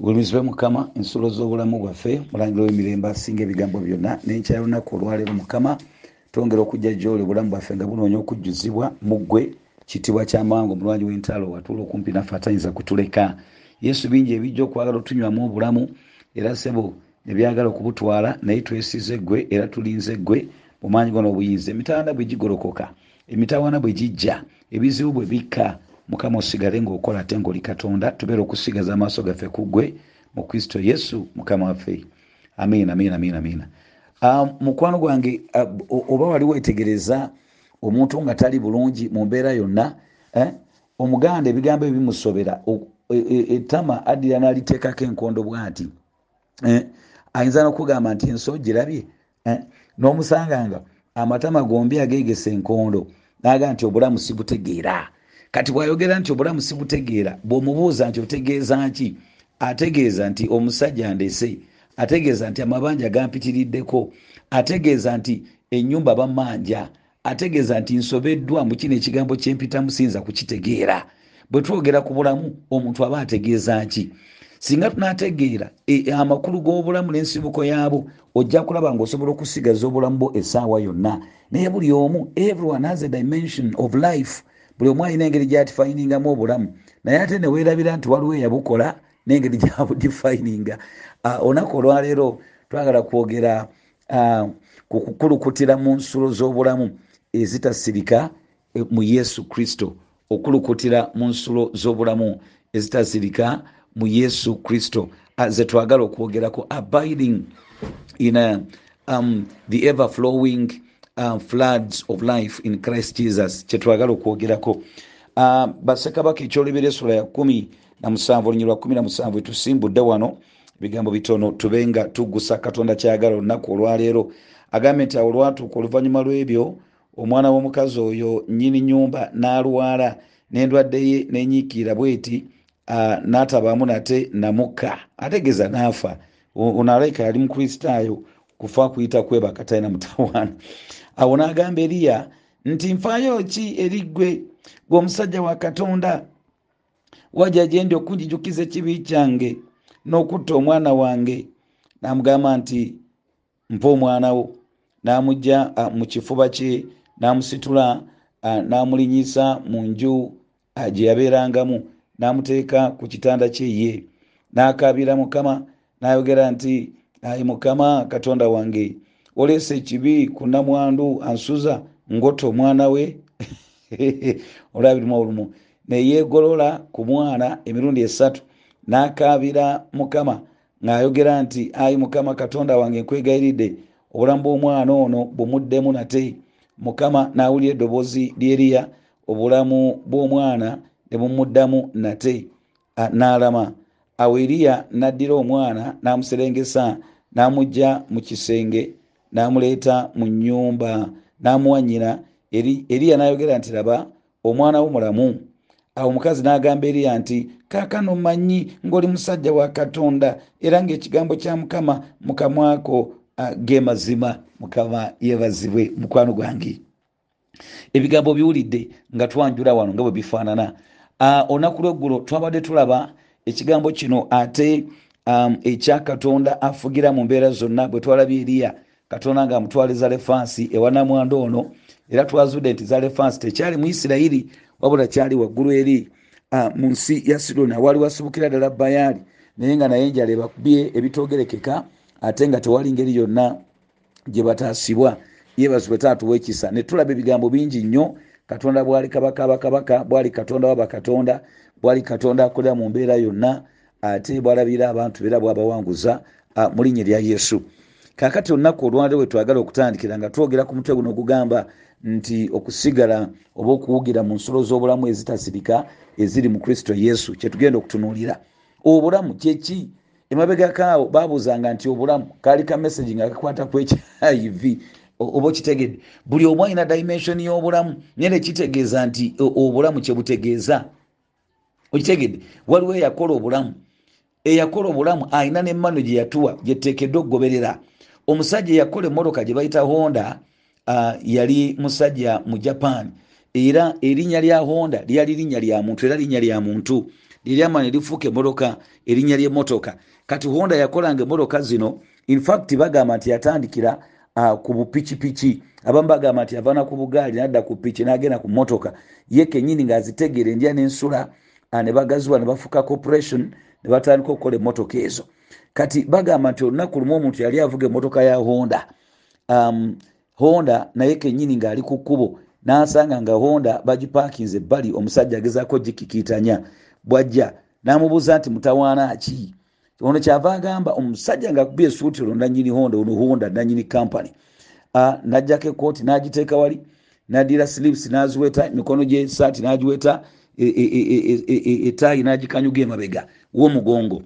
gulumizibwe mukama ensulo z'obulamu bwaffe mulangiro w'emirembe asinga ebigambo byonna. Nenkyala lunaku olwaleero mukama twongera okujja gyoli obulamu bwaffe nga bunoonya okujjuzibwa muggwe kitibwa kyamangu omulwanyi w'entalo watuula okumpi naffe atayinza kutuleka. Yesu bingi ebijja okwagala otunywamu obulamu era sebo nebyagala okubutwala naye twesize ggwe era tulinze ggwe mumaanyi gona obuyinza. Emitawana bwe gigolokoka emitawana bwe gijja ebizibu bwe bikka mukama osigale ngaokola ate ngaoli katonda tubeera okusigaza amaaso gaffe ku ggwe mu kristo yesu mukama waffe amiina amiina amiina amiina uh, mukwano gwange uh, oba wali wetegereza omuntu nga tali bulungi mu mbeera yonna eh? omuganda ebigambo ebimusobera ettama e, addira naliteekako enkondo bwati eh? ayinza nokugamba nti enso girabye eh? n'omusanganga amatama gombi agegesa enkondo naga nti obulamu sibutegeera kati bwayogera nti obulamu sibutegeera bwomubuuza nti otegeeza nki? Ategeeza nti omusajja ndese ategeeza nti amabanja gampitiriddeko ategeeza nti enyumba bamanja ategeeza nti nsobeddwa mu kino ekigambo kyempitamu siyinza kukitegeera. Bwe twogera ku bulamu omuntu aba ategeeza nki? Singa tunategeera e, amakulu g'obulamu n'ensibuko yaabo ojja kulaba ngaosobola okusigaza obulamu bwo essaawa yonna. Naye buli omu everyone has a dimension of life buli omu alina engeri gyatifayiningamu obulamu naye ate neweerabira nti waliwo eyabukola n'engeri gyabudifayininga uh, olunaku olwaleero twagala kwogera uh, ku kukulukutira mu nsulo z'obulamu ezitasirika e, mu yesu kristo. Okulukutira mu nsulo z'obulamu ezitasirika mu yesu kristo. Uh, ze twagala okwogerako abiding in a, um, the ever flowing uh, floods of life in christ jesus. Kyetwagala okwogerako. Uh, basekabaka ekyolebera esula ya kumi namusanvu olunyi lwa kumi namusanvu etusimbudde wano. Ebigambo bitono tube nga tugusa katonda kyagala olunaku olwaleero. Agambye nti awo lwatuuka oluvannyuma lw'ebyo omwana w'omukazi oyo nyini nyumba n'alwala n'endwadde ye nenyiikira bweti uh, n'atabaamu nate namukka. Ategeeza n'afa. Ono alaika yali mukristaayo kufa kuyita kwebaka talina mutawaana awo n'agamba eriya nti nfaayo ki eri ggwe gweomusajja wa katonda? Wajja gyendi okunjijukiza ekibi kyange n'okutta omwana wange. N'amugamba nti mpa omwana wo. N'amugja mu kifuba kye n'amusitula n'amulinyisa mu nju gye yabeerangamu. N'amuteeka ku kitanda kye ye. N'akaabira mukama n'ayogera nti ayi mukama katonda wange oleesa ekibi ku namwandu ansuza ngota omwana we. Olabirimu olumu neyeegolola ku mwana emirundi esatu. N'akaabira mukama ng'ayogera nti ayi mukama katonda wange nkwegayiridde obulamu bw'omwana ono bumuddemu nate. Mukama n'awulira eddoboozi lyeriya obulamu bw'omwana ne bumuddamu nate. N'alama. Awo eriya n'addira omwana n'amuserengesa n'amugja mu kisenge n'amuleeta mu nnyumba n'amuwa nnyina. Eriya n'ayogera nti laba omwana wo mulamu awo omukazi n'agamba eriya nti kaakano mmanyi ng'oli musajja wa katonda era ng'ekigambo kya mukama mukamwako uh, ge mazima mukama yeebazibwe mukwano gwange. Ebigambo biwulidde nga twanjula wano nga bwe bifaanana. Olunaku lweggulo twabadde tulaba ekigambo kino ate ekya katonda afugira mu mbeera zonna bwe twalabye eriya katonda nga amutwaliza lefansi ewanamwanda ono era twazudde nti zalefansi tekyali mu isirayiri wabula kyali waggulu eri mu nsi ya sidoni. Awali wasibukira ddala bayaali naye nga naye enjala ebakubye ebitogerekeka ate nga tewali ngeri yonna gye bataasibwa yebazibwe taatuwa ekisa. Ne tulaba ebigambo bingi nnyo katonda bwali kabaka bakabaka bwali katonda wabakatonda bwali katonda akolera mu mbeera yonna ate bwalabira abantu era bwabawanguza mu linnya lya yesu kakati olunaku olwale we twagala okutandikira nga twogera ku mutwe guno ogugamba nti okusigala oba okuwugira mu nsulo z'obulamu ezitasirika eziri mu kristo yesu kyetugenda okutunuulira. Obulamu kyeki emabegakaawo babuuzanga nti obulamu kaali ka messagi nga kakwata ku hiv oba okitegedde. Buli omu alina dimensioni y'obulamu naye nekitegeeza nti obulamu kyebutegeeza okitegedde? Waliwo eyakola obulamu. Eyakola obulamu alina nemmano gye yatuwa gyeteekeddwa okugoberera omusajja eyakola emmotoka gye bayita honda uh, yali musajja mu japan. Era erinnya lya honda lyali linnya lya muntu era linnya lya muntu. Liryama ne lifuuka emmotoka erinnya ly'emmotoka. Kati honda yakolanga emmotoka zino infact bagamba nti yatandikira uh, ku bupikipiki abamu bagamba nti yavaana ku bugaali nadda ku piki n'agenda ku mmotoka. Ye kenyini ng'azitegeera endya n'ensula uh, ne bagaziwa ne bafuuka corporation ne batandika okukola emmotoka ezo kati bagamba nti olunaku lumu omuntu yali avuga emmotoka ya honda um, honda naye kenyini ng'ali ku kkubo n'asanga nga honda bagipaakinze ebbali omusajja agezaako gikikiitanya bwajja n'amubuuza nti mutawaana ki ono kyava agamba omusajja ngaakubye esuuti olwo nanyini honda ono honda nanyini kampany uh, najjako ekooti n'agiteeka wali nadira slips n'aziweta mikono gyesaati n'agiweta etaayi n'agikanyuga emabega w'omugongo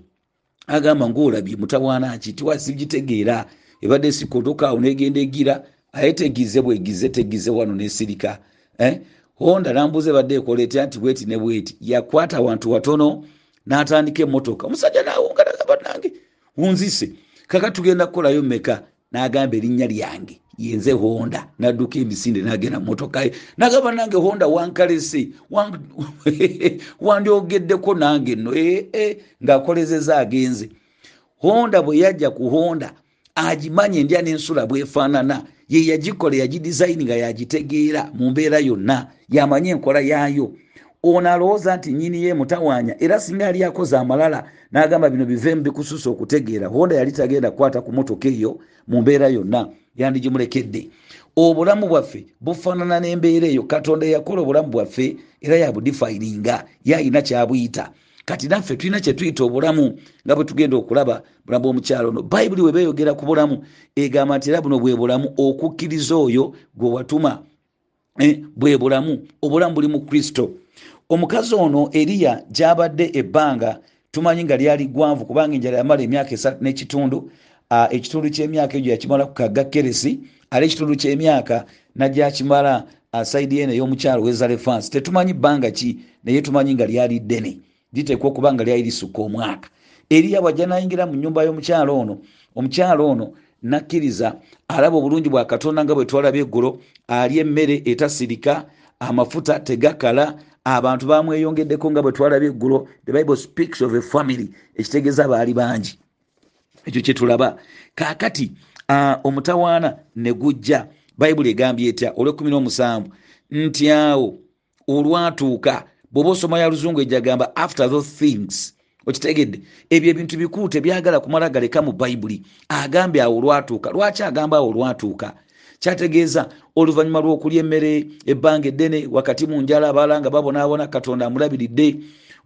agamba ngaolabye mutawaana ki tiwasibgitegeera ebadde esikotokaawo negenda egira aye tegize bwegize tegize wano nesirika eh? honda nambuza ebadde ekola etya nti bweti ne bweti yakwata wantu watono n'atandika emmotoka. Omusajja nawunga nagamba nange unzise kaka tugenda kukolayo meka n'agamba erinnya lyange yenze honda nadduka emisinde nagenda mumotokaye nagamba nange honda wankalese wandyogeddeko nange nno. Ee e, ng'akolezeza agenze. Honda bwe yajja ku honda agimanye endya n'ensula bwefaanana. Ye yagikola yagidizayini nga yagitegeera mu mbeera yonna yamanye enkola yaayo. Ono alowooza nti nyini ye mutawaanya era singa yali akoze amalala n'agamba bino biveemu bikususa okutegeera. Honda yali tagenda kukwata ku motoka eyo mu mbeera yonna yandigimulekedde obulamu bwaffe bufaanana n'embeera eyo katonda yakola obulamu bwaffe era yabudifayiringa yayina kyabuyita. Kati naffe tulina kyetuyita obulamu nga bwe tugenda okulaba bulamu bwomukyalo ono. Bayibuli we beeyogera ku bulamu egamba nti era buno bwe bulamu okukkiriza oyo gwe watuma eh, bwe bulamu obulamu buli mu kristo. Omukazi ono eriya gyabadde ebbanga tumanyi nga lyali gwanvu kubanga enjala yamala emyaka esatu n'ekitundu ekitundu ky'emyaka egyo yakimala ku kaga keresi ate ekitundu ky'emyaka nagyakimala uh, saidi eno ey'omukyalo wezalefansi tetumanyi bbanga ki naye tumanyi nga lyali ddene. Litekwa okuba nga lyali lisukka omwaka. Eriya bwajja nayingira mu nyumba y'omukyalo ono omukyalo ono nakkiriza alaba obulungi bwa katonda nga bwe twalaba eggulo ali emmere etasirika amafuta tegakala abantu bamweyongeddeko nga bwe twalaba eggulo the bible speaks of a family. Ekitegeeza baali bangi ekyo kyetulaba kakati uh, omutawaana ne gujja. Bayibuli egambye etya? Olwekumi n'omusanvu. Nti awo olwatuuka bw'oba osoma ya luzungu ejagamba after those things okitegedde ebyo ebintu bikulu tebyagala kumala galeka mu bayibuli agambye awo olwatuuka. Lwaki agamba awo olwatuuka? Kyategeeza oluvannyuma lw'okulya emmere ebbanga eddene wakati mu njala abalala nga babonaabona katonda amulabiridde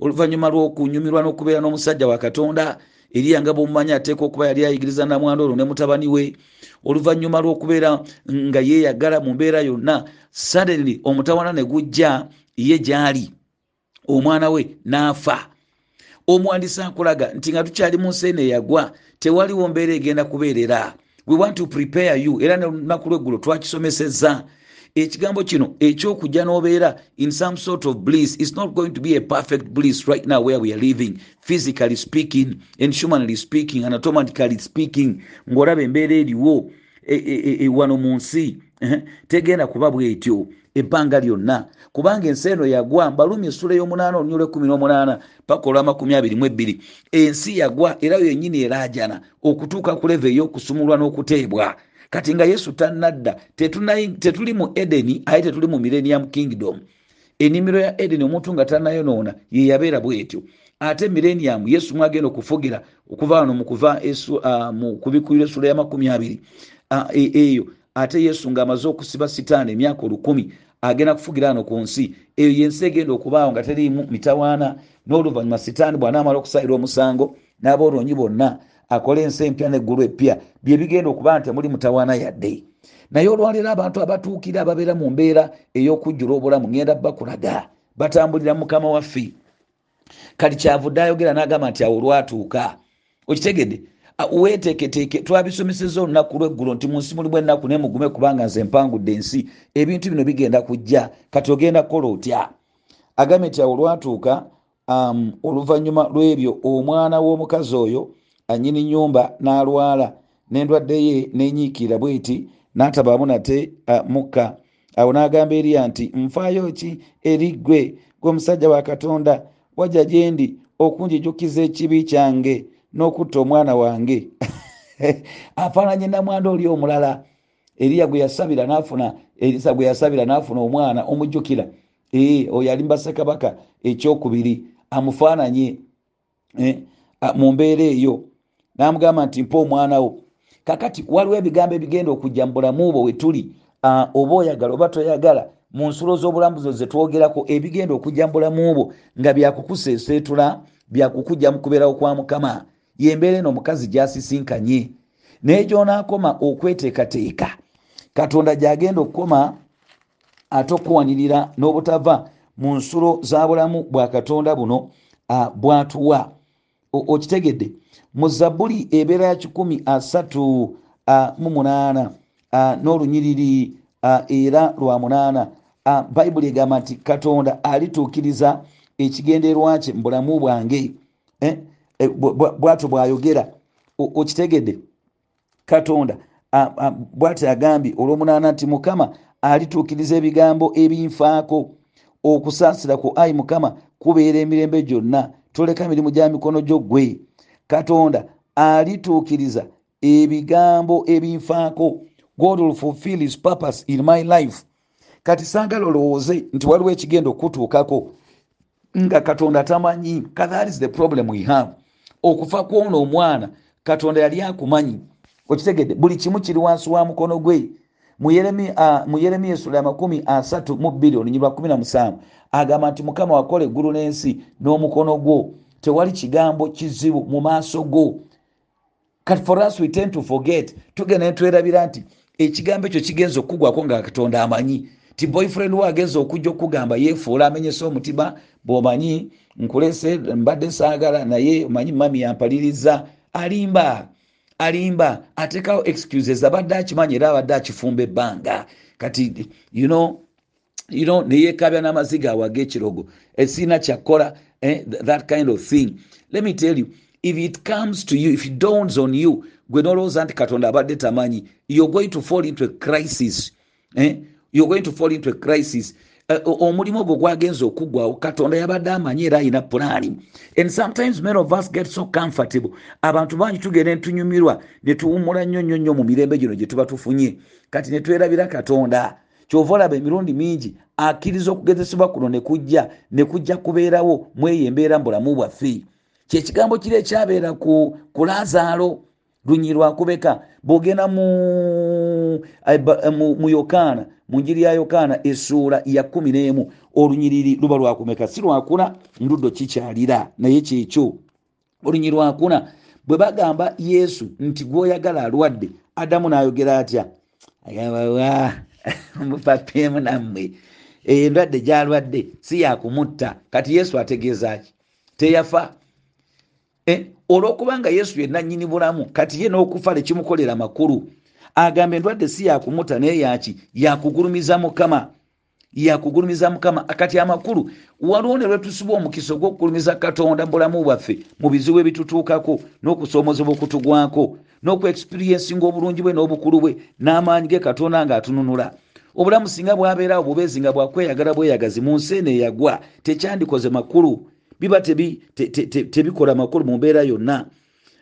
oluvannyuma lw'okunyumirwa n'okubeera n'omusajja wa katonda eriya nga bwomumanyi ateeka okuba yali ayigiriza namwanda olwo ne mutabani we oluvannyuma lw'okubeera nga yeeyagala mu mbeera yonna sadeni omutawana ne gujja ye gy'ali. Omwana we n'afa. Omuwandisi akulaga nti nga tukyali mu nsi eno eyagwa tewaliwo mbeera egenda kubeerera. We want to prepare you. Era nelunaku lweggulo twakisomesezza ekigambo kino ekyokujja n'obeera in some sort of bliss is not going to be a perfect bliss right now where we are living physically speaking and humanly speaking anatomically speaking. Ng'olaba embeera eriwo wano mu nsi tegenda kuba bwetyo ebbanga lyonna. Kubanga ensi eno yagwa mbalumi essula y'omunaana olunyula ekumi n'omunaana paka olw'amakumi abiri mu ebbiri. Ensi yagwa era yennyini eraajana okutuuka ku leva ey'okusumulwa n'okuteebwa kati nga yesu tannadda tetuli mu edeni aye tetuli mu millennium kingdom. Ennimiro ya edeni omuntu nga tannayonoona ye yabeera bwetyo. Ate millennium yesu mwagenda okufugira okuva wano mukuva mu kubikkulira essula y'amakumi abiri. Uh, eyo ate yesu ng'amaze okusiba sitaani emyaka olukumi agenda kufugira wano ku nsi. Eyo yensi egenda okubaawo nga teriimu mitawaana n'oluvannyuma sitaani bw'anaamala okusayira omusango n'aboolonyi bonna akola ensi empya neggulu epya byebigenda okuba nti muli mutawaana yadde naye olwaleero abantu abatuukira ababeera mu mbeera ey'okujjula obulamu ngenda bakulaga. Batambulira mukama waffe. Kati kyavudde ayogera n'agamba nti awo olwatuuka. Okitegedde? Weteeketeeke twabisomeseza olunaku lweggulo nti mu nsi mulimu ennaku naye mugume kubanga nze mpangudde ensi. Ebintu bino bigenda kujja. Kati ogenda kukola otya? Agambye nti awo olwatuuka um, oluvannyuma lw'ebyo omwana w'omukazi oyo anyini nyumba n'alwala n'endwadde ye nenyiikira bweti n'atabaamu nate mukka. Awo n'agamba eriya nti nfaayo ki eri ggwe? Gwe omusajja wa katonda wajja gyendi okunjijukiza ekibi kyange n'okutta omwana wange? Afaananye namwanda oli omulala. Eriya gwe yasabira nafuna erisa gwe yasabira nafuna omwana omujjukira. Oyo ali mubassekabaka ekyokubiri. Amufaananye eh, mu mbeera eyo namugamba nti mpa omwana wo. Kakati waliwo ebigambo ebigenda okujja mu bulamu bwo wetuli oba oyagala oba toyagala mu nsulo z'obulamu zo zetwogerako ebigenda okujja mu bulamu bwo nga byakukuseeseetula byakukujja mu kubeerawo kwa mukama. Yembeera eno omukazi gyasisinkanye. Naye gyonaakoma okweteekateeka katonda gyagenda okukoma ate okuwanirira n'obutava mu nsulo za bulamu bwa katonda buno bwatuwa okitegedde. Mu zabbuli ebeera ya kikumi asatu mu munaana n'olunyiriri era lwa munaana bayibuli egamba nti katonda alituukiriza ekigenderwa kye mu bulamu bwange. Eh, eh, bwatyo bwayogera. Okitegedde? Katonda bwati agambye olw'omunaana nti mukama alituukiriza ebigambo ebinfaako okusaasira ku ayi mukama kubeera emirembe gyonna toleka mirimu gya mikono gyo ggwe katonda alituukiriza ebigambo ebinfaako god will fulfill his purpose in my life. Kati sangala olowooze nti waliwo ekigenda okutuukako nga katonda tamanyi that is the problem we have. Okufa kwona omwana katonda yali akumanyi. Okitegedde buli kimu kiri wansi wa mukono gwe mu yeremiya esula amakumi asatu mu bbiri olunyi lwa kumi na musanvu agamba nti mukama wakola eggulu n'ensi n'omukono gwo. Tewali kigambo kizibu mu maaso go. Kati for us we tend to forget. Tugenda netwerabira nti ekigambo ekyo kigenza okukugwako nga katonda amanyi. Ti boyfriend we agenza okujja okugamba yeefuula amenyesa omutima bwomanyi nkulese mbadde saagala naye omanyi mami yampaliriza alimba alimba atekawo excuses abadde akimanyi era abadde akifumba ebbanga. Kati you know, you know, neyekabya n'amaziga awo ag'ekirogo. Esiina kyakola eh, that kind of thing. Let me tell you if it comes to you if it dawns on you gwe nolowooza nti katonda abadde tamanyi you're going to fall into a crisis. Eh? you're going to fall into a crisis omulimu ogwo gwagenza okuggwawo katonda yabadde amanyi era alina pulaani. And sometimes many of us get so comfortable. Abantu bangi tugenda netunyumirwa netuwumula nnyo nnyo nnyo mu mirembe gino gye tuba tufunye. Kati netwerabira katonda kyova olaba emirundi mingi akkiriza okugezesebwa kuno nekujja nekujja kubeerawo mweyo embeera mu bulamu bwaffe kyekigambo kiri ekyabeera ku, ku lazaalo lunyi lwakubeka bwogenda mu, mu, mu yokaana mu njiri ya yokaana essuula ya kumi n'emu olunyiriri luba lwakumeka si lwakuna nduddo kikyalira naye kyekyo. Olunyiri lwakuna bwe bagamba yesu nti gwoyagala alwadde adamu n'ayogera atya? Agabawa mupapeemu nammwe endwadde gyalwadde si yakumutta kati yesu ategeezaki teyafa. Eh, olwokubanga yesu yenanyini bulamu kati ye n'okufa lekimukolera makulu agamba endwadde si yakumuta naye yaki yakugulumiza mukama. Yakugulumiza mukama. Kati amakulu waliwo ne lwetusiba omukisa ogwokugulumiza katonda bulamu bwaffe mu bizibu ebitutuukako n'okusoomozebwa okutugwako n'okuexperiensinga obulungi bwe n'obukulu bwe n'amaanyi ge katonda ngaatununula obulamu singa bwabeerawo bubeezi nga bwakweyagala bweyagazi mu nsi eno eyagwa tekyandikoze makulu. Biba tebikola makulu mu mbeera yonna.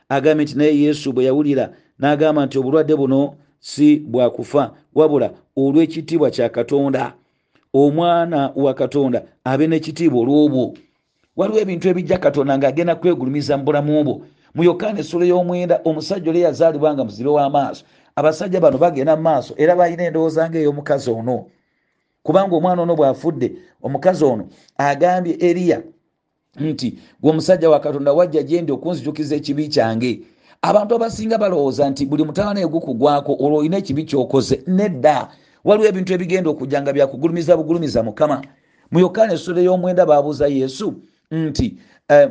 Agambye nti naye yesu bwe yawulira n'agamba nti obulwadde buno si bwakufa wabula olw'ekitiibwa kya katonda omwana wa katonda abe n'ekitiibwa olw'obwo. Waliwo ebintu ebijja katonda ng'agenda kwegulumiza mu bulamu bwo. Mu yokaana essula y'omwenda omusajja oli yazaalibwa nga muzibe w'amaaso. Abasajja bano bagenda mu maaso era balina endowooza ngaey'omukazi ono. Kubanga omwana ono bw'afudde omukazi ono agambye eriya nti gwe omusajja wa katonda wajja gyendi okunzijukiza ekibi kyange abantu abasinga balowooza nti buli mutawana egukugwako olwo olina ekibi kyokoze nedda. Waliwo ebintu ebigenda okujja nga byakugulumiza bugulumiza mukama. Mu yokaana essula y'omwenda babuuza yesu nti eh,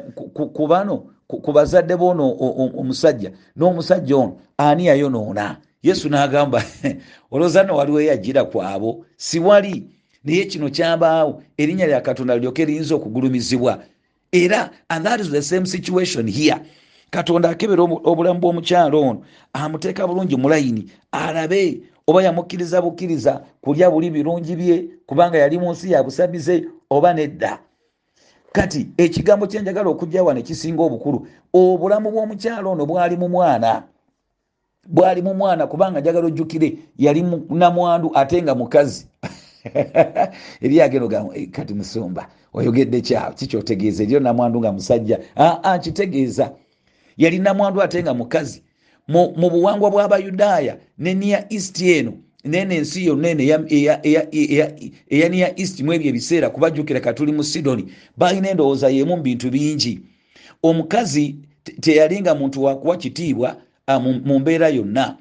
ku bano ku bazadde boono omusajja n'omusajja ono ani yayonoona? Yesu n'agamba olowooza no waliwo eyagira kwabo siwali naye kino kyabaawo erinnya lya katonda lyoke liyinza okugulumizibwa. Era and that is the same situation here katonda akebera obulamu bw'omukyalo ono amuteeka bulungi mulayini alabe oba yamukkiriza bukkiriza kulya buli birungi bye kubanga yali mu nsi yabusabize oba nedda. Kati ekigambo kyenjagala okujja wano ekisinga obukulu obulamu bw'omukyalo ono bwali mu mwana. Bwali mu mwana kubanga njagala ojjukire yali namwandu ate nga mukazi. Eryageno ga eh, musumba oyogedde kyawo kikyotegeeza eryo namwandu nga musajja. Aa kitegeeza yali namwandu ate nga mukazi. Mu buwangwa bw'abayudaaya neniya east eno nene ensi yonna eno eya niya east mu ebyo ebiseera kubajjukira katuli mu sidoni balina endowooza yemu mu bintu bingi. Omukazi teyalinga muntu wakuwa kitiibwa mu mbeera yonna.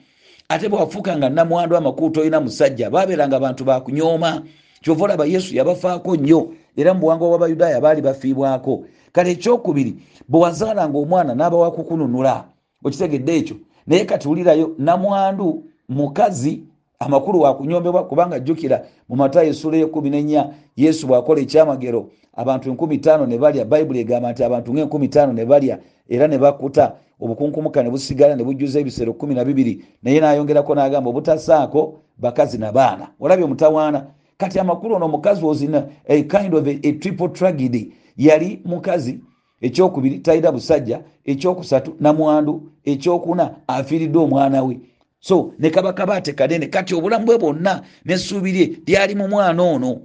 Ate bwafuuka nga namwandu amakulu tolina musajja babeeranga abantu bakunyooma kyova olaba yesu yabafaako nnyo era mu buwangwa bw'abayudaaya baali bafiibwako kale ekyokubiri bwe wazaalanga omwana n'abawakukununula okitegedde ekyo naye katiwulirayo namwandu mukazi amakulu wakunyombebwa kubanga jjukira mu matayo esula yekumi nenya yesu bwakola ekyamagero abantu enkumi taano ne balya bayibuli egamba nti abantu ngaenkumi taano ne balya era ne bakuta obukunkumuka ne busigala ne bujjuza ebisero kumi na bibiri naye nayongerako nagamba obutasaako bakazi na baana. Olabye omutawaana. Kati amakulu ono omukazi ozina a kind of a, a triple tragedy yali mukazi. Ekyokubiri talina busajja ekyokusatu namwandu ekyokuna afiiridde omwana we. So ne kabakabate kanene kati obulamu bwe bwonna nesuubirye lyali mu mwana ono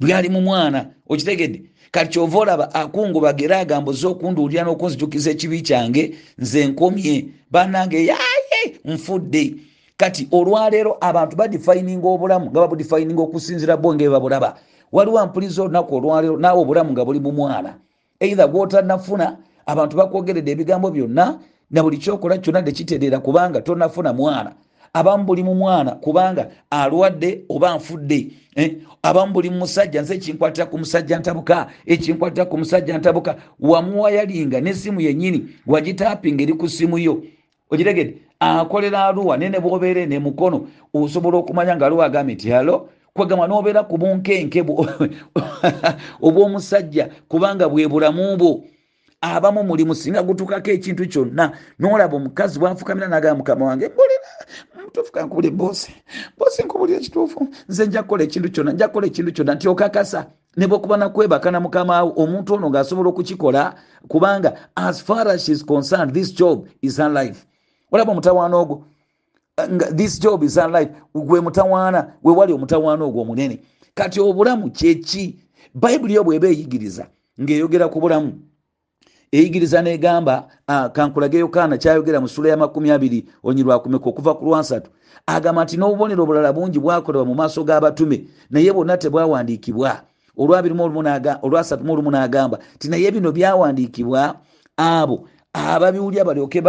lyali mu mwana okitegedde? Kati kyova olaba akungubaga era agamba oze okunduulira n'okunzijukiza ekibi kyange nze nkomye banange yaye nfudde. Kati olwaleero abantu badifininga obulamu nga babudifininga okusinzira bo ngaebabulaba waliwo ampuliza olunaku olwaleero naawe obulamu nga buli mu mwana. Eitha gwotanafuna abantu bakwogeredde ebigambo byonna na buli kyokola kyonna tekitereera kubanga tonafuna mwana. Abamu buli mu mwana kubanga alwadde oba nfudde eh? abamu buli musajja nze ekinkwatira ku musajja ntabuka ekinkwatira ku musajja ntabuka. Wamuwayalinga nesimu yenyini wagitapinga eri ku simu yo. Ogiregedde akolera aluwa nene bwobeere ne mukono osobola okumanya nga aluwa agambe nti halo kwegamba nobeera ku bunkenke obw'omusajja kubanga bwe bulamu bwo. Abamu mulimu singa gutukako ekintu kyonna nolaba omukazi bwafukamira nagamba mukama wange mbulira mutuufu kankubuli bosi bosi nkubulira ekituufu nze nja kukola ekintu kyonna nja kukola ekintu kyonna nti okakasa ne bwekuba nakwebaka na mukama omuntu ono ng'asobola okukikola kubanga as far as she is concerned this job is her life. Olaba omutawaana ogwo this job is unlife gwe mutawaana we wali omutawaana ogwo omunene. Kati obulamu kyeki bayibuli yo bweba eyigiriza ngaeyogera ku bulamu. Eyigiriza negamba kankulage yokaana kyayogera mu sula ya makumi abiri onyi lwakumeka okuva ku lwansatu agamba nti n'obubonero obulala bungi bwakolebwa mu maaso g'abatume naye bonna tebwawandiikibwa. Olwasatu mu olumu n'agamba ti naye bino byawandiikibwa abo ababiwulya balyoke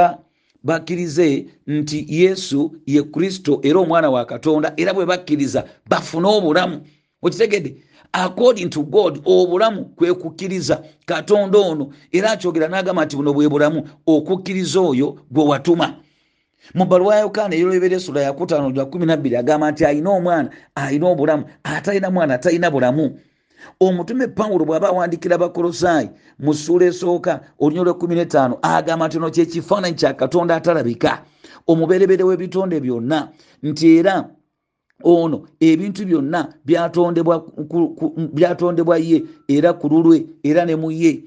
bakkirize nti yesu ye kristo era omwana wa katonda era bwe bakkiriza bafune obulamu. Okitegedde? According to god obulamu kwe kukkiriza. Katonda ono era akyogera n'agamba nti buno bwe bulamu okukkiriza oyo gwe watuma. Mu baluwa ya yokaana eyolobera esula yakutaano lwa 12 agamba nti ayina omwana ayina obulamu atalina mwana atalina bulamu omutume pawulo bw'aba awandikira abakolosaayi mu ssuula esooka olunya lwekumi netaano agamba nti no kyekifaananyi kya katonda atalabika. Omuberebere w'ebitonde byonna nti era ono ebintu byonna byatondebwa ye era ku lulwe era ne mu ye.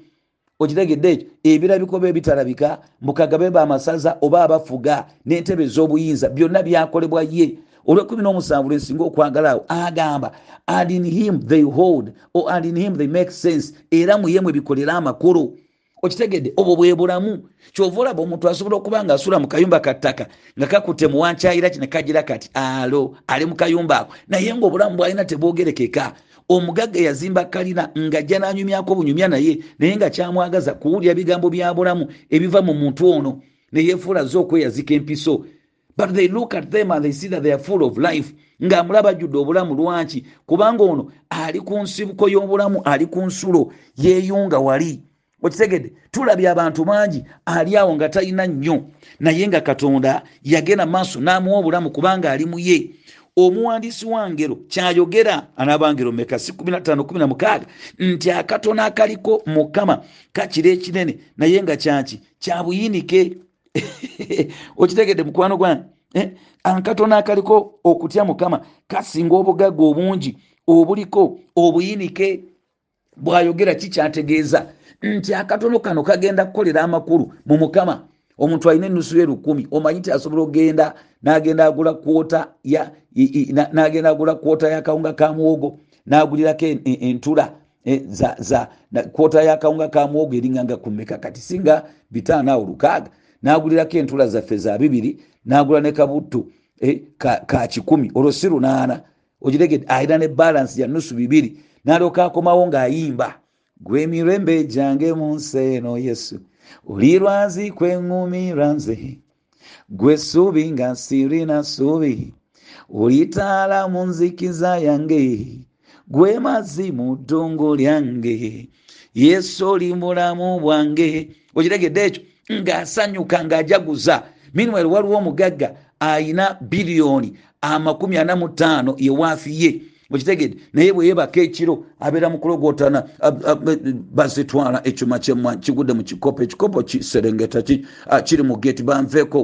Okitegedde ekyo? Ebirabiko be ebitalabika mbukagabe baamasaza oba abafuga n'entebe ez'obuyinza byonna byakolebwa ye olwekumi n'omusanvu lwensinga okwagala awo agamba and in him they hold or and in him they make sense era muye mwe bikolera amakulu okitegedde obwo bwe bulamu. Kyova olaba omuntu asobola okuba nga asula mu kayumba kattaka nga kakute muwankyayira kine kagira kati alo ali mu kayumba ako. Naye ngaobulamu bwalina tebwogerekeka. Omugagga yazimba kalina ngajja nanyumyako bunyumya naye naye nga kyamwagaza kuwulira bigambo bya bulamu ebiva mu muntu ono. Neyefuula zo okweyazika empiso but they look at them and they see that they are full of life nga mulaba jjudde obulamu lwaki? Kubanga ono ali ku nsibuko y'obulamu ali ku nsulo yeeyunga wali. Okitegedde tulabye abantu bangi ali awo nga talina nnyo. Naye nga katonda yagenda maaso n'amuwa obulamu kubanga ali mu ye. Omuwandiisi wa ngero kyayogera anaabangero meka si 1516 nti akatono akaliko mukama kakira ekinene naye nga kyaki kyabuyinike okitegedde mukwano gwange eh? ankatono akaliko okutya mukama kasinga obugagga obungi obuliko obuyinike bw'ayogera kikyategeeza nti akatono kano kagenda kukolera amakulu mu mukama omuntu alina enusu yerukumi omanyi ti asobola okgenda nagenda agula kwota nagenda agula kwota yakawunga ka muwogo nagulirako entula e, za kwota yakawunga ka muwogo eringanga kumeka kati singa bitaano awo lukaaga nagulirako entula zaffe za bibiri nagula ne kabuttu e, ka kikumi olwo si lunaana. Ogiregedde alina ne balansi ya nusu bibiri nalyoka akomawo ng'ayimba. Gwe emirembe gyange mu nsi eno yesu. Oli lwazi kweŋŋumira nze. Gwe ssuubi nga sirina ssuubi. Olitaala mu nzikiza yange. Gwe mazzi mu ddungu lyange. Yesu oli mulamu bwange. Okiregedde ekyo ng'asanyuka ng'ajaguza. Miniwel waliwo omugagga ayina biliyoni amakumi ana mu ttaano yewaafi ye. Okitegedde naye bwe yebaka ekiro abeera mu kulogotana bazitwala ekyuma kyemwa kigudde mu kikopo. Ekikopo kiserengeta kiri mu geti banveeko.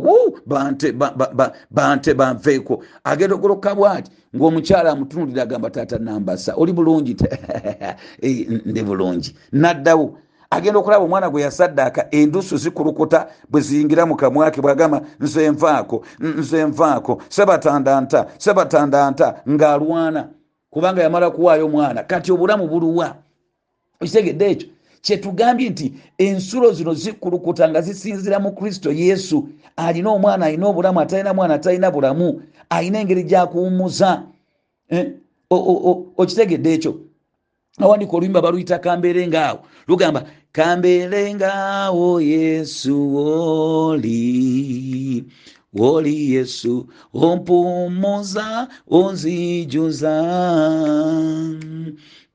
Bante banveeko. Agenda ogoloka bwati? Ngaomukyala amutunulira agamba taata nambasa. Oli bulungi ndi bulungi. Naddawo agenda okulaba omwana gwe yasaddaaka endusu zikulukuta bwe ziyingira mu kamwake bwagamba nze nvaako nze nvaako sebatandanta sebatandanta ng'alwana. Kubanga yamala kuwaayo omwana. Kati obulamu buluwa. Okitegedde ekyo. Kyetugambye nti ensulo zino zikulukuta nga zisinzira mu kristo yesu. Alina omwana alina obulamu atalina mwana atalina bulamu. Alina engeri gyakuwummuza. Eh? okitegedde ekyo awandika oluyimba baluyita kambeere ngaawo lugamba kambeere ngaawo yesu oli woli yesu ompumuza onzijuza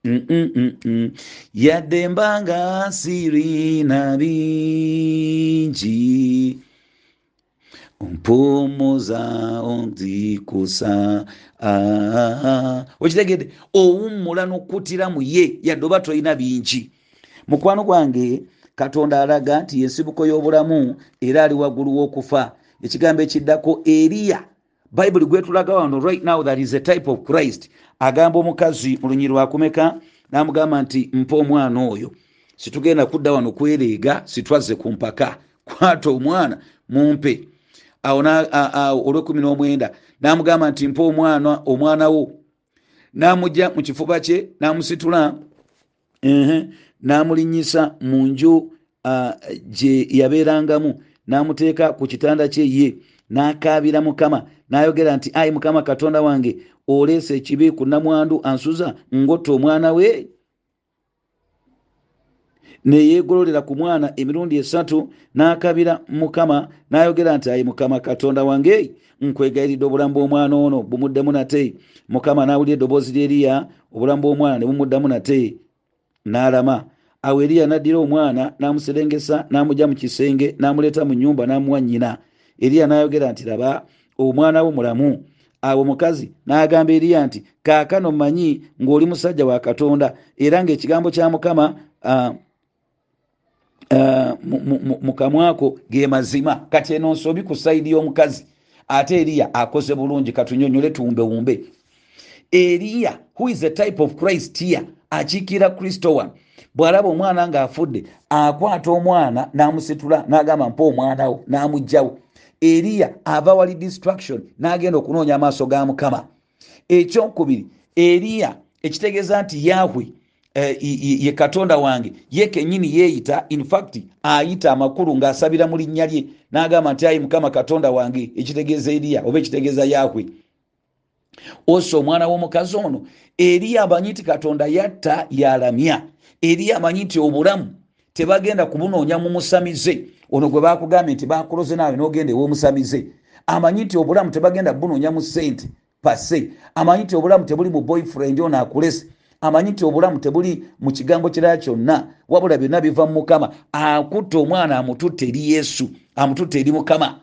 Mm, mm, mm, mm. yadde mbanga sirina bingi mpumuza onzikusa ah. okitegedde owummula nokkutira mu ye yadde oba tolina bingi. Mukwano gwange katonda alaga nti yensibuko y'obulamu era ali waggulu w'okufa. Ekigambo ekiddako eriya. Bayibuli gwetulaga wano right now that is a type of christ. Agamba omukazi mu lunyi lwakumeka namugamba nti mpa omwana oyo. Situgenda kudda wano kwereega sitwaze ku mpaka. Kwata omwana mumpe awo olwekumi n'omwenda namugamba nti mpa omwana omwana wo. Namujja mu kifuba kye namusitula namulinyisa mu nju gye yabeerangamu namuteeka ku kitanda kye ye nakabira mukama nayogera nti ayi mukama katonda wange oleesa ekibi ku namwandu ansuza ngotta omwana we neyegololera ku mwana emirundi esatu nakabira mukama nayogera nti ayi mukama katonda wange nkwegayiridde obulamu bw'omwana ono bumuddemu nate. Mukama nawulira eddoboozi lyeriya obulamu bw'omwana ne bumuddamu nate. Nalama. Awo eriya naddira omwana namuserengesa namugja mu kisenge namuleeta mu nyumba namuwa nyina eriya nayogera nti laba omwana wo mulamu. Awo omukazi n'agamba eriya nti kaakano mmanyi ng'oli musajja wa katonda era ng'ekigambo kya mukama uh, mu kamwako ge mazima. Kati eno nsobi ku saidi y'omukazi. Ate eriya akoze bulungi katunyonyole tuwumbewumbe eriya who is a type of christ here? Akiikira kristo wano bw'alaba omwana ng'afudde akwata omwana n'amusitula n'agamba mpa omwana wo n'amugjawo eriya ava wali distraction n'agenda okunoonya amaaso ga mukama. Ekyokubiri eriya ekitegeeza nti yahwe eh, ye katonda wange. Ye kenyini yeeyita infact ayita amakulu ng'asabira mu linnya lye n'agamba nti ayi mukama katonda wange ekitegeeza eriya oba ekitegeeza yahwe oso omwana w'omukazi ono eriya amanyi nti katonda yatta yalamya. Eriya amanyi nti obulamu tebagenda kubunoonya mu musamize. Ono gwe bakugambye nti bakuloze naawe nogenda ewomusamize amanyi nti obulamu tebagenda bunoonya mu sente pase amanyi nti obulamu tebuli mu boyfriend ono akulese amanyi nti obulamu tebuli mu kigambo kirala kyonna wabula byonna biva mu mukama. Akutta omwana amututte eri yesu amututte eri mukama.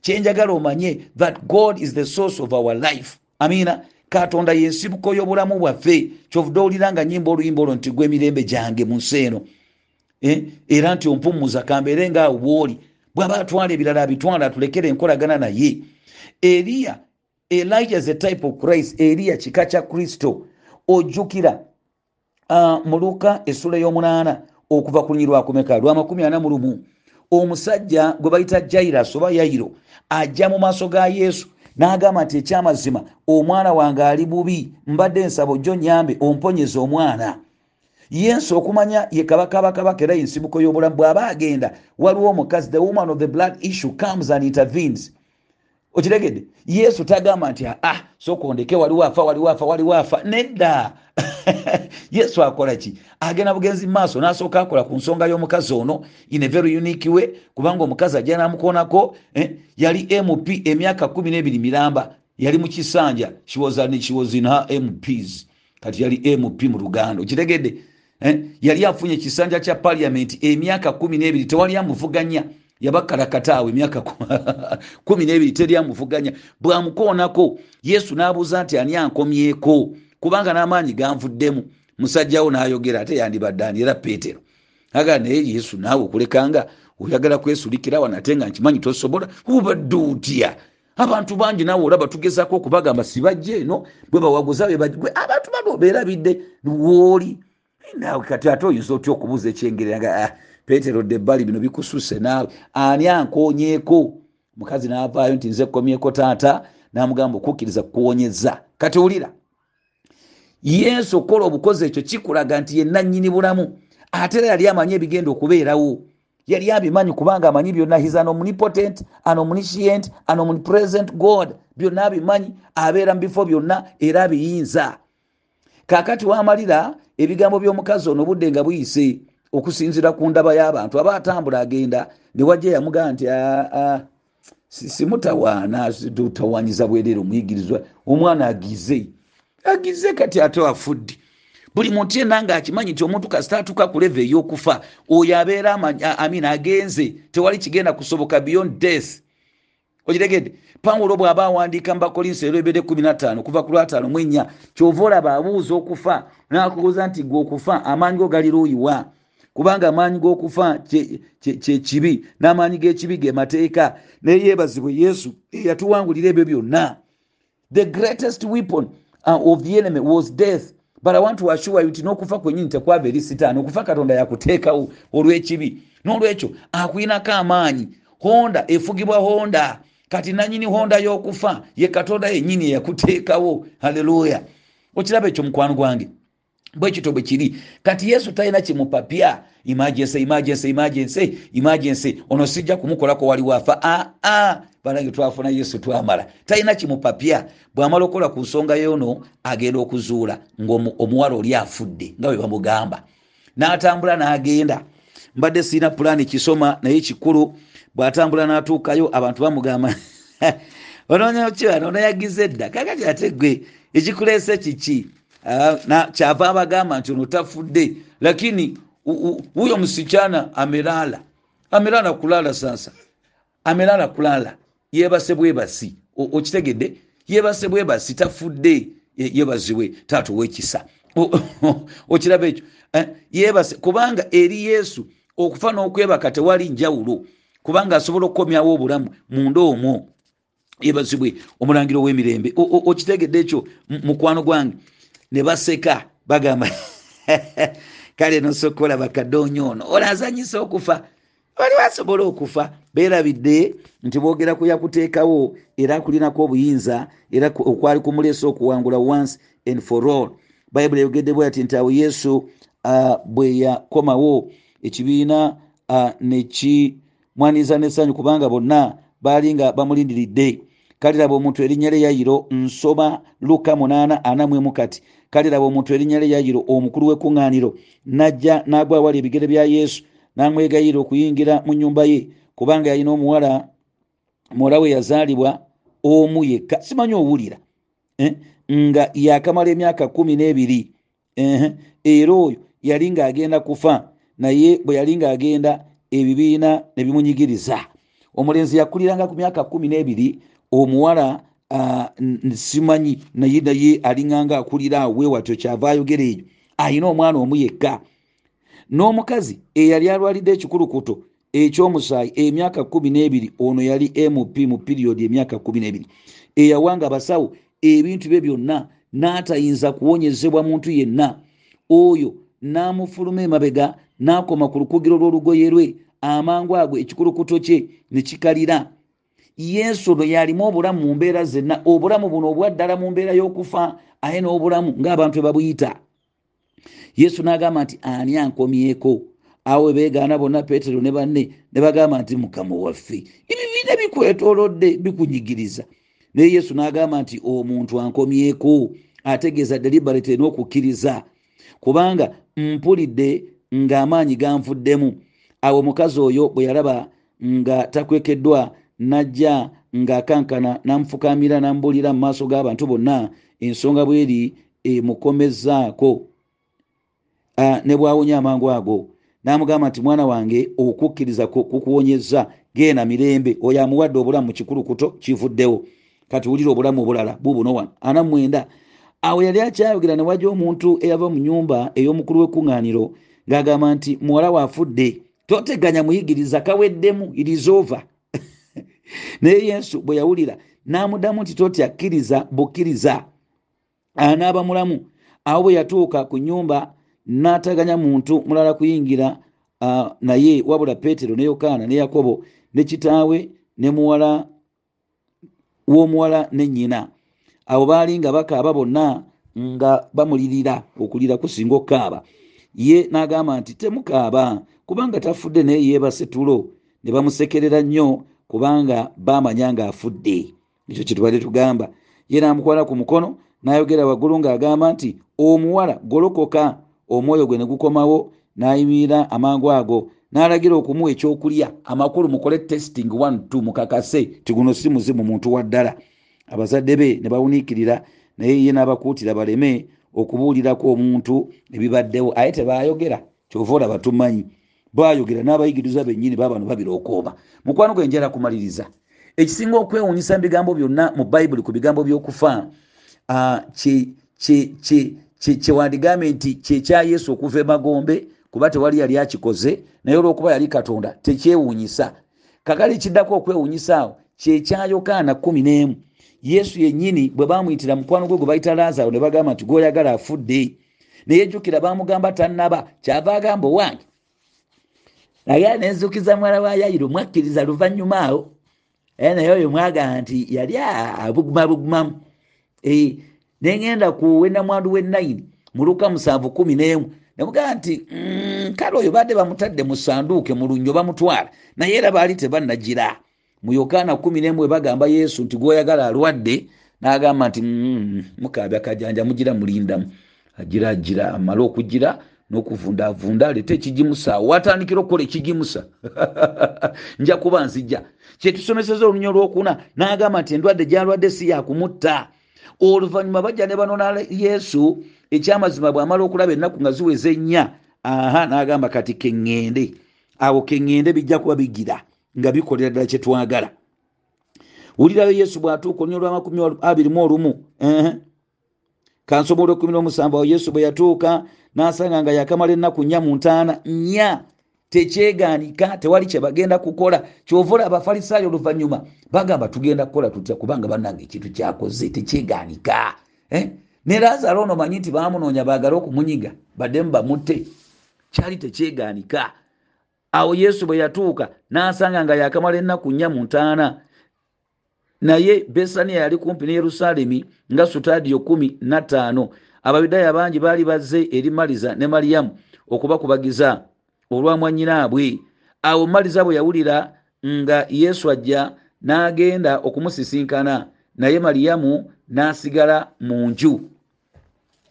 Kyenjagala omanye that god is the source of our life. Amiina katonda yensibuko y'obulamu bwaffe kyovudde owulira nga nyimba oluyimba olwo nti gwe emirembe gyange mu nsi eno. Eh? era nti ompumuza kambeere ngaawe bwoli. Bwaba atwala ebirala abitwala atulekere enkolagana naye. Eriya elijah is a type of christ eriya kika kya kristo ojjukira. Uh, muluka essula y'omunaana okuva ku lunyi lwakumeka lwamakumi ana mu lumu omusajja gwe bayita jairas oba yairo ajja mu maaso ga yesu n'agamba nti ekyamazima omwana wange ali bubi mbadde nsaba ojjo nyambe omponyeza omwana. Yesu okumanya ye kabakabakabaka era yensibuko y'obulamu bw'aba agenda waliwo omukazi the woman of the blood issue comes and intervenes okiregedde yesu tagamba nti ah sokondeke waliwo afa waliwo afa nedda. Yesu akola ki? Agenda bugenzi maaso nasooka akola ku nsonga y'omukazi ono in a very unique way kubanga omukazi ajja namukonako eh, yali mp emyaka 12 miramba yali mu kisanja she was in her mps kati yali mp mu luganda. Okiregedde eh, yali afunye ekisanja kya paliamenti emyaka 12 tewali amuvuganya yabakalakataawe emyaka kumi nebiri teri amuvuganya bwamukoonako yesu n'abuuza nti ani ankomyeko? Kubanga n'amaanyi ganvuddemu. Musajjawo n'ayogera ate yandibadde ani? Era peetero. Aga naye yesu naawe okulekanga oyagala kwesulikira wanate nga nkimanyi tosobola? Ubadde otya? Abantu bangi naawe olaba tugezako okubagamba sibajja eno bwe bawaguza bebagwe abantu bano obeerabidde wooli naawe kati ate oyinza otya okubuuza ekyengereraga ah, petero debbali bino bikususe naawe ani ankonyeko mukazi navaayo nti nze komyeko taata namugamba okukkiriza kukuwonyeza kati wulira yesu okukola obukozi ekyo kikulaga nti ye nanyini bulamu. Ate era yali amanyi ebigenda okubeerawo. Yali abimanyi kubanga amanyi byonna his an omnipotent an omniscient an omnipresent god. Byonna abimanyi abeera mu bifo byonna era abiyinza. Kakati wamalira ebigambo by'omukazi ono budde nga buyise okusinzira ku ndaba y'abantu. Aba atambula agenda newajja yamugamba nti simutawaana tutawanyiza bwerere omuyigirizwa omwana agize agize kati ate afudde. Buli muntu yenna ngaakimanyi nti omuntu kasita atuuka ku leve ey'okufa oyo abeera amin agenze tewali kigenda kusoboka beyond death. Okitegedde pawulo bw'aba awandiika mubakolinso erwebere 15 kuva ku lwataano mu ennya kyova olaba abuuza okufa nakubuuza nti gwe okufa amaanyi go gali luuyiwa kubanga amaanyi g'okufa kyekibi n'amaanyi g'ekibi ge mateeka naye yeebazibwe yesu yatuwangulira ebyo byonna. The greatest weapon uh, of the enemy was death. But i want to assure you nti n'okufa kwenyini tekwava eri sitaani. Okufa katonda yakuteekawo olw'ekibi. N'olwekyo akuyinako amaanyi. Honda efugibwa honda. Kati nanyini honda y'okufa ye katonda yennyini eyakuteekawo. Halleluya okiraba ekyo mukwano gwange bwekito bwe kiri. Kati yesu talina kimupapya? Imagense imagense imagense imagense ono sijja kumukolako wali waafa aa banange twafuna yesu twamala. Talina kimupapya? Bwamala okukola ku nsonga yono agenda okuzuula ngaomuwala oli afudde nga bwe bamugamba. N'atambula n'agenda. Mbadde sirina pulaani kisoma naye kikulu. Bw'atambula n'atuukayo abantu bamugamba ononyakiwano onayagize dda. Kakati ate gwe ekikuleese kiki kyava abagamba nti ono tafudde lakini huyo msichana amelala. Amelala kulala sasa. Amelala kulala. Yebase bwebasi. Okitegedde? Yebase bwebasi tafudde. Yebazibwe taata owekisa okiraba ekyo. Yebase kubanga eri yesu okufa n'okwebaka tewali njawulo kubanga asobola okukomyawo obulamu munda omwo yebazibwe omulangiro w'emirembe okitegedde ekyo mukwano gwange ne baseka bagamba kale nosokola bakadonyo ono. Olazanyisa okufa. Wali wasobola okufa beerabidde nti boogera ku yakuteekawo era akulinako obuyinza era okwali kumuleesa okuwangula once and for all. Bayibuli eyogedde bwe ati nti awo yesu uh, bwe yakomawo ekibiina uh, nekimwaniza n'essanyu kubanga bonna baali nga bamulindiridde kale laba omuntu erinnya lye yayiro nsoma luka 8 kati kale laba omuntu erinnya lye yayiro omukulu w'ekuŋŋaaniro najja n'agwa awali ebigere bya yesu n'amwegayira okuyingira mu nnyumba ye kubanga yalina omuwala muwala we yazaalibwa omu yekka simanyi owulira eh? nga yakamala emyaka kumi n'ebiri eh? era oyo yali ng'agenda kufa naye bwe yali ng'agenda ebibiina ne bimunyigiriza omulenzi yakuliranga ku myaka kumi n'ebiri omuwala simanyi naye naye alinganga akulira awe watyo kyava ayogera eyo. Ayina omwana omu yekka. N'omukazi eyali alwalidde ekikulukuto ekyomusaayi emyaka kumi n'ebiri ono yali mp mu piriyodi emyaka kumi n'ebiri. Eyawanga abasawo ebintu bye byonna n'atayinza kuwonyezebwa muntu yenna. Oyo n'amufuluma emabega n'akoma ku lukugiro lw'olugoye lwe amangu ago ekikulukuto kye ne kikalira yesu ono yalimu obulamu mu mbeera zenna obulamu buno obwaddala mu mbeera y'okufa aye n'obulamu ng'abantu ebabuyita yesu n'agamba nti ani ankomyeko? Awo ebeegaana bonna peetero ne banne ne bagamba nti mukama waffe. Ebibiina bikwetolodde bikunyigiriza. Naye yesu n'agamba nti omuntu ankomyeko ategeeza deliberate n'okukkiriza. Kubanga mpulidde ng'amaanyi ganvuddemu awo omukazi oyo bwe yalaba nga takwekeddwa najja ng'akankana n'amufukamira n'ambuulira mu maaso g'abantu bonna ensonga bweri emukomezaako ne bwawonya amangu ago n'amugamba nti mwana wange okukkiriza kukuwonyeza genda mirembe oyo amuwadde obulamu mu kikulukuto kivuddewo. Kati wulira obulamu obulala bubuno wano. Ana mwenda awo yali akyayogera ne wajja omuntu eyava mu nyumba ey'omukulu w'ekkuŋŋaaniro ng'agamba nti muwala waafudde toteganya muyigiriza kaweddemu irizova naye yesu bwe yawulira n'amuddamu nti totya kkiriza bukkiriza. Anaaba mulamu. Awo bwe yatuuka ku nyumba n'ataganya muntu mulala kuyingira uh, naye wabula peetero ne yokaana ne yakobo ne kitaawe ne muwala w'omuwala ne nnyina. Abo baali nga bakaaba bonna nga bamulirira okulira kusinga okukaaba ye n'agamba nti temukaaba kubanga tafudde naye yeebase tulo ne bamusekerera nnyo kubanga baamanya ng'afudde. Ekyo kyetubadde tugamba. Ye n'amukwala ku mukono n'ayogera waggulu ng'agamba nti omuwala golokoka omwoyo gwe ne gukomawo n'ayimirira amangu ago. N'alagira okumuwa ekyokulya amakulu mukole testing 12 mukakase ti guno si muzimu muntu wa ddala. Abazadde be ne bawuniikirira naye ye n'abakuutira baleme okubuulirako omuntu ebibaddewo. Aye tebayogera kyova olaba tumanyi bayogera n'abayigiriza bennyini babano babirookooma mukwano gwe njala kumaliriza. Ekisinga okwewuunyisa mu bigambo byonna mu bayibuli ku bigambo by'okufa kyewandigambe nti kyekya yesu okuva emagombe kuba tewali yali akikoze naye olwokuba yali katonda tekyewuunyisa. Kakale kiddako okwewuunyisaawo kyekya yokaana kumi n'emu. Yesu yennyini bwe bamuyitira mukwano gwe gwe bayita lazaalo ne bagamba nti gwoyagala afudde. Naye jjukira bamugamba tannaba kyava agamba owange naye nenzukiza mwala wa yayiro mwakkiriza luvannyuma awo. Naye oyo mwagamba nti yali abuguma bugumamu. Nengenda ku wenamwandu wenayini muluka musanvu kumi n'emu. Nemugamba nti kale oyo badde bamutadde mu sanduuke mu lunnyo bamutwala. Naye era baali tebannagira. Mu yokaana kumi n'emu bagamba yesu nti gwoyagala alwadde n'agamba nti mukaabi akajanja mugira mulindamu. Agira agira amale okugira n'okuvundavunda aleete ekigimusa watandikira okukola ekigimusa. Nja kuba nzija. Kyetusomeseza olunyo olwokuna n'agamba nti endwadde gyalwadde si yakumutta oluvannyuma bajja ne banona yesu ekyamazima bw'amala okulaba ennaku nga ziweze nnya. Aha n'agamba kati keŋŋende awo keŋŋende bijja kuba bigira nga bikolera ddala kyetwagala wulirayo yesu bw'atuuka olunyo lwamakumi abiri mu olumu kansomo olwekumi n'omusanvu awo yesu bwe yatuuka n'asanga nga yakamala ennaku nnya mu ntaana nnya. Tekyegaanika tewali kye bagenda kukola. Kyova ola abafalisaayo oluvannyuma bagamba tugenda kukola tutya? Kubanga bannanga ekintu kyakoze tekyegaanika. Eh? ne lazaalo ono manyi nti bamunoonya baagale okumunyiga baddemu bamutte. Kyali tekyegaanika. Awo yesu bwe yatuuka n'asanga nga yakamala ennaku nnya mu ntaana naye besaniya yali kumpi ne yerusaalemi nga sutaadiyo kumi nataano abayudaaya bangi baali bazze eri maliza ne maliyamu okubakubagiza olwa mwannyinaabwe. Awo maliza bwe yawulira nga yesu ajja n'agenda okumusisinkana. Naye maliyamu n'asigala mu nju.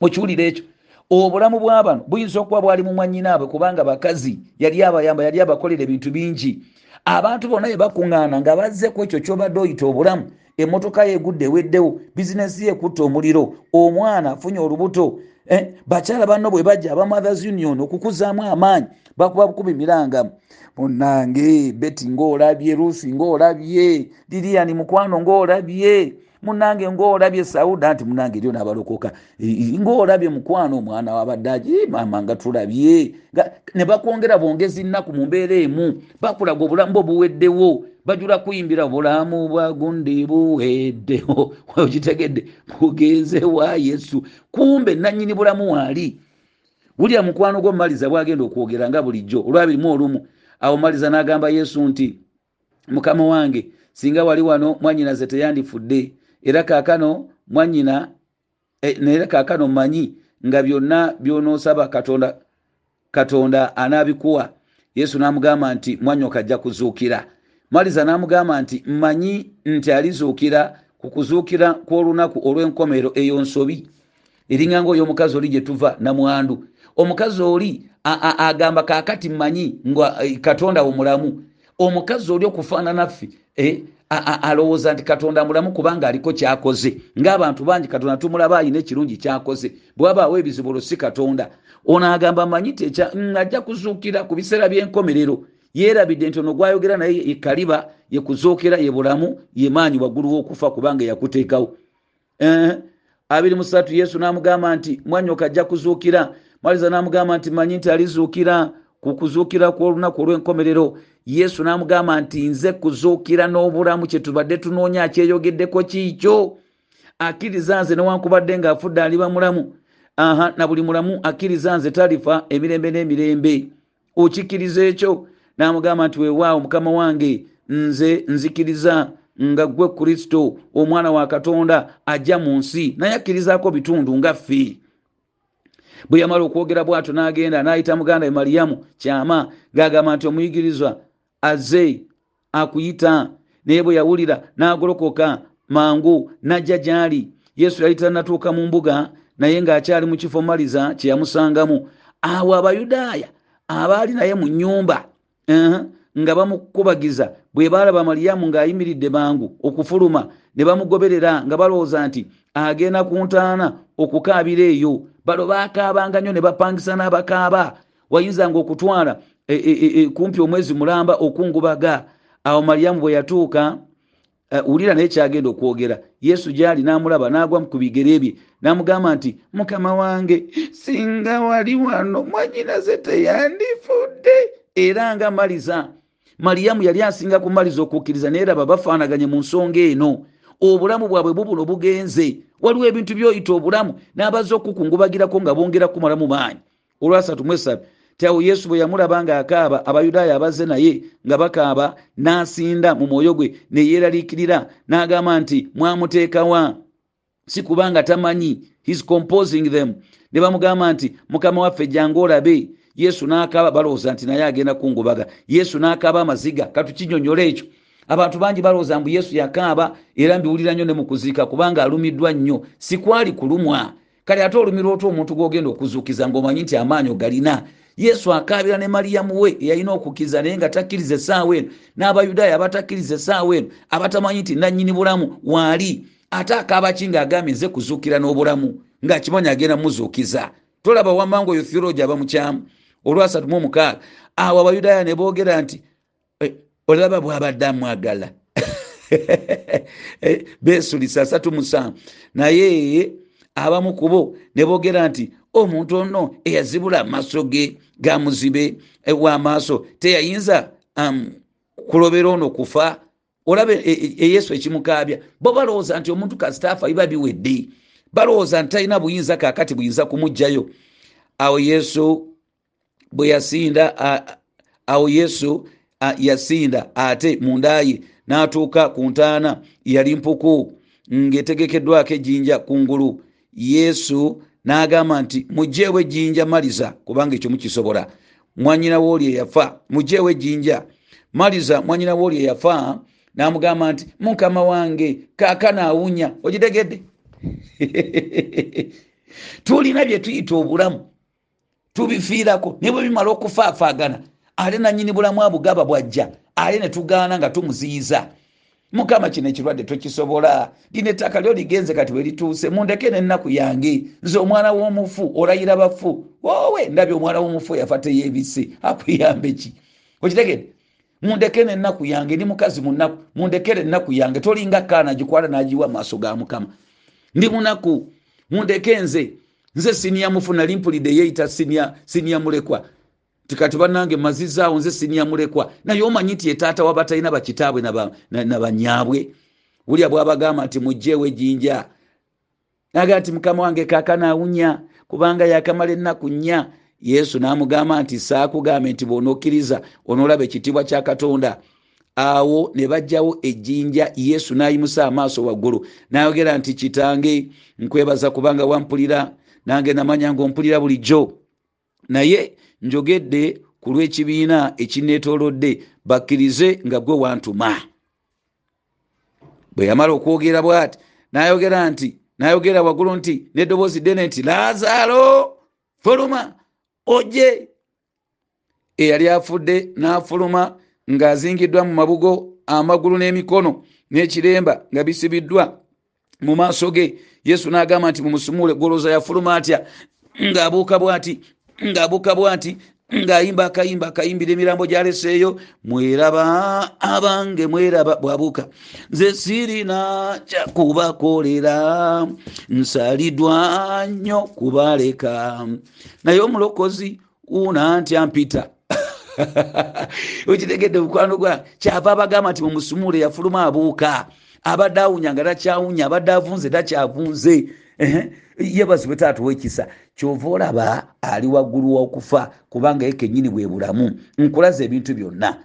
Okiwulira ekyo. Obulamu bw'abano buyinza okuba bwali mu mwannyinaabwe kubanga bakazi yali abayamba yali abakolera ebintu bingi abantu bonna bye bakuŋŋaana nga bazzeku ekyo kyobadde oyita obulamu emmotoka yegudde eweddewo bizinesi ye ekutta omuliro omwana afunye olubuto eh, bakyala banno bwe bajja aba mothers union okukuzaamu amaanyi bakuba bukubi mirangamu munange beti ngaolabye rusi ngaolabye liriyani mukwano ngaolabye munange ngaolabye sauda nti munange eryo nabalokoka ngaolabye mukwano omwana wabaddaji mama nga tulabye. Ne bakwongera bwongezi nnaku mu mbeera emu bakulaga obulamu bwe buweddewo bajula kuyimbira bulamu bwagundi buweddewo. Okitegedde bugenze wa yesu. Kumbe nanyini bulamu waali wulya mukwano gwo mumaliza bwagenda okwogera nga bulijjo olwabirimu olumu. Awo maliza n'agamba yesu nti mukama wange singa wali wano mwanyina ze teyandifudde era kaakano mwanyina e, naye kaakano mmanyi nga byonna byonoosaba katonda katonda anaabikuwa. Yesu n'amugamba nti mwanyoka ajja kuzuukira. Maliza n'amugamba nti mmanyi nti alizuukira ku kuzuukira kw'olunaku olw'enkomero eyo nsobi. Eringa ngaoyomukazi oli gye tuva namwandu omukazi oli agamba kaakati mmanyi nga eh, katonda omulamu omukazi oli okufaana naffe eh, alowooza nti katonda mulamu kubanga aliko kyakoze. Ngaabantu bangi katonda tumulaba ayina ekirungi kyakoze. Bwabaawo ebizibu olwo si katonda. Ono agamba manyi teca ajja kuzuukira ku biseera by'enkomerero. Yeerabidde nti ono gwayogera naye ekaliba yekuzuukira ye bulamu ye maanyi waggulu w'okufa kubanga yakuteekawo. Eh, abiri musatu yesu n'amugamba nti mwanyoka ajja kuzuukira. Maliza n'amugamba nti manyi nti alizuukira ku kuzuukira kw'olunaku olw'enkomerero yesu n'amugamba nti nze kuzuukira n'obulamu kyetubadde tunoonya akyeyogeddeko kiikyo akkiriza nze newankubadde ng'afudde aliba mulamu. Aha na buli mulamu akkiriza nze talifa emirembe n'emirembe. Okikkiriza ekyo? N'amugamba nti weewaawo mukama wange nze nzikiriza nga gwe kristo omwana wa katonda ajja mu nsi naye akkirizaako bitundu nga ffe. Bwe yamala okwogera bwatyo n'agenda n'ayita muganda we maliyamu kyama ng'agamba nti omuyigirizwa azze akuyita naye bwe yawulira n'agolokoka mangu n'ajja gy'ali. Yesu yali tanatuuka mu mbuga naye ng'akyali mu kifo maliza kye yamusangamu. Awo abayudaaya abaali naye mu nnyumba nga bamukubagiza bwe baalaba maliyamu ng'ayimiridde mangu okufuluma ne bamugoberera nga balowooza nti agenda ku ntaana okukaabira eyo. Balo baakaabanga nnyo ne bapangisa n'abakaaba. Wayinzanga okutwala kumpi omwezi mulamba okungubaga. Awo maliyamu bwe yatuuka wulira uh, naye kyagenda okwogera. Yesu gyali n'amulaba n'agwa ku bigere bye. N'amugamba nti mukama wange singa wali wano mwanyinaze teyandifudde. Era nga maliza maliyamu yali asinga kumaliza okukkiriza naye raba bafaanaganye mu nsonga eno. Obulamu bwabwe bubuno bugenze waliwo ebintu byoyita obulamu n'abazze okukungubagirako nga bongera kumalamu maanyi. Olwasatu mwesatu tyawo yesu bwe yamulaba ng'akaaba abayudaaya abazze naye nga bakaaba n'asinda mu mwoyo gwe ne yeeraliikirira n'agamba nti mwamuteekawa si kubanga tamanyi his composing them. Ne bamugamba nti mukama waffe jjange olabe yesu n'akaaba balowooza nti naye agenda kungubaga. Yesu n'akaaba amaziga katukinyonyola ekyo. Abantu bangi balowooza mbu yesu yakaaba era mbiwulira nnyo ne mu kuziika kubanga alumiddwa nnyo. Sikwali kulumwa. Kale ate olumirwa otya omuntu gwogenda okuzuukiza ng'omanyi nti amaanyi ogalina yesu akaabira ne maliyamu we eyalina okukkiriza naye nga takkiriza essaawa eno. N'abayudaaya abatakkiriza essaawa eno abatamanyi nti nannyini bulamu waali? Ate akaaba ki ng'agambye nze kuzuukira n'obulamu? Ng'akimanyi agenda muzuukiza tolaba wamangu oyo theologi aba mukyamu olwasatu mu omukaaga awo abayudaaya ne boogera nti olaba bwabadde amwagala. Beesulisa asatu musanvu. Naye abamu ku bo ne boogera nti omuntu ono eyazibula amaaso ge gamuzibe w'amaaso teyayinza um, kulobera ono kufa. Olaba eyesu ekimukaabya bo balowooza nti omuntu kasitaafa biba biwedde. Balowooza nti talina buyinza kakati buyinza kumugjayo awo yesu bwe yasinda awo yesu yasinda ate mundaye n'atuuka ku ntaana yali mpuku ng'etegekeddwako ejjinja kungulu yesu n'agamba nti mugjeewo ejjinja maliza kubanga ekyo mukisobola. Mwanyina wooli eyafa mugjeewo ejjinja maliza mwanyina wooli eyafa n'amugamba nti mukama wange kaakana awunya ogitegedde. Tulina bye tuyita obulamu. Tubifiirako ne bwe bimala okufaafaagana ate nanyini bulamu abugaba bwajja ate ne tugaana nga tumuziyiza mukama kino ekirwadde tokisobola. Lino ettaka lyo ligenze kati we lituuse mundeke nennaku yange. Nze omwana w'omufu olayira bafu. Wowe ndabye omwana w'omufu yafa teyebise akuyambe ki? Okitegedde? Mundeke nennaku yange ndi mukazi munaku mundekere ennaku yange. Tolinga kaana gikwala nagiwa maaso ga mukama. Ndi munaku mundeke nze. Nze siniya mufu nali mpulidde yeeyita siniya mulekwa tikati banange mazizaawo nze siniya mulekwa naye omanyi nti etaata wabatalina bakitaabwe nabanyabwe wulya bwabagamba nti mugjeewo ejjinja naga nti mukama wange kaakanaawunya kubanga yakamala ennaku nnya. Yesu n'amugamba nti saakugambe nti bw'onokkiriza onoolaba ekitiibwa kya katonda. Awo ne bajjawo ejjinja yesu n'ayimusa amaaso waggulu. N'ayogera nti kitange nkwebaza kubanga wampulira nange namanya ngaompulira bulijjo. Naye njogedde ku lw'ekibiina ekineetoolodde bakkirize nga gwe wantuma. Bwe yamala okwogera bw'ati n'ayogera nti n'ayogera waggulu nti n'eddoboozi ddene nti laazaalo fuluma ojje. Eyali afudde n'afuluma ng'azingiddwa mu mabugo amagulu n'emikono n'ekiremba nga bisibiddwa mu maaso ge. Yesu n'agamba nti mumusumule goloza yafuluma atya? Ng'abuuka bw'ati ng'abuuka bw'ati ng'ayimba akayimba akayimbira emirambo gyaleseeyo mweraba abange mweraba bwabuuka. Nze sirina kyakubakolera nsaliddwa nnyo kubaleka. Naye omulokozi una ntya mpita okitegedde mukwano gwa kyava abagamba nti mumusumule yafuluma abuuka abadde awunya nga takyawunya abadde avunze takyavunze. Yebazibwe taata owekisa kyova olaba ali waggulu wokufa kubanga ye kenyini bwe bulamu nkulaza ebintu byonna.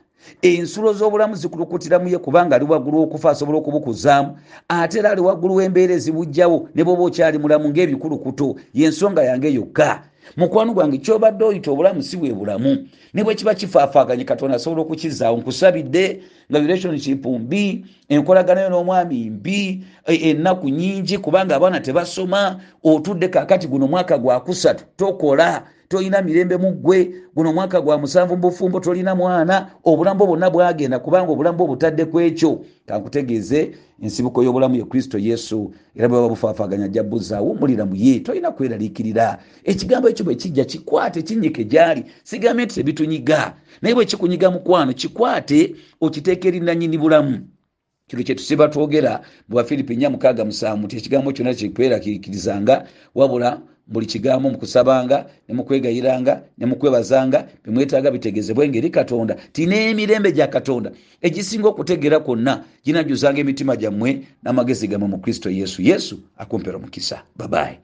Ensulo z'obulamu zikulukutiramu ye kubanga ali waggulu wokufa asobola okubukuzaamu ate era ali waggulu w'embeera ezibujjawo ne bwoba okyali mulamu ng'ebikulukuto yensonga yange yokka mukwano gwange kyobadde oyita obulamu si bwe bulamu. Ne bwe kiba kifaafaaganye katonda asobola okukizaawo. Nkusabidde nga relationship mbi enkolaganayo n'omwami mbi ennaku nyingi kubanga abaana tebasoma. Otudde kakati guno mwaka gwakusatu tokola tolina mirembe mu ggwe. Guno mwaka gwa musanvu mubufumbo tolina mwana. Obulamu bwonna bwagenda kubanga obulamu bwo butadde ku ekyo. Kankutegeeze ensibuko y'obulamu ye kristo yesu. Era bwe baba bufaafaganya jja buzaawo wumulira mu ye tolina kweraliikirira. Ekigambo ekyo bwe kijja kikwate kinyike gyali. Sigambe nti tebitunyiga. Naye bwe kikunyiga mukwano kikwate okiteeka erinanyini bulamu. Kino kyetusiba twogera bwa filipi nya mukaaga musanvu nti ekigambo kyonna kyekweraliikirizanga wabula buli kigambo mukusabanga nemukwegayiranga nemukwebazanga bimwetaaga bitegezebwenga engeri katonda. Ti n'emirembe gya katonda. Egisinga okutegeera kwonna ginajuzanga emitima gyammwe n'amagezi gammwe mu kristo yesu. Yesu akumpera omukisa. Babayi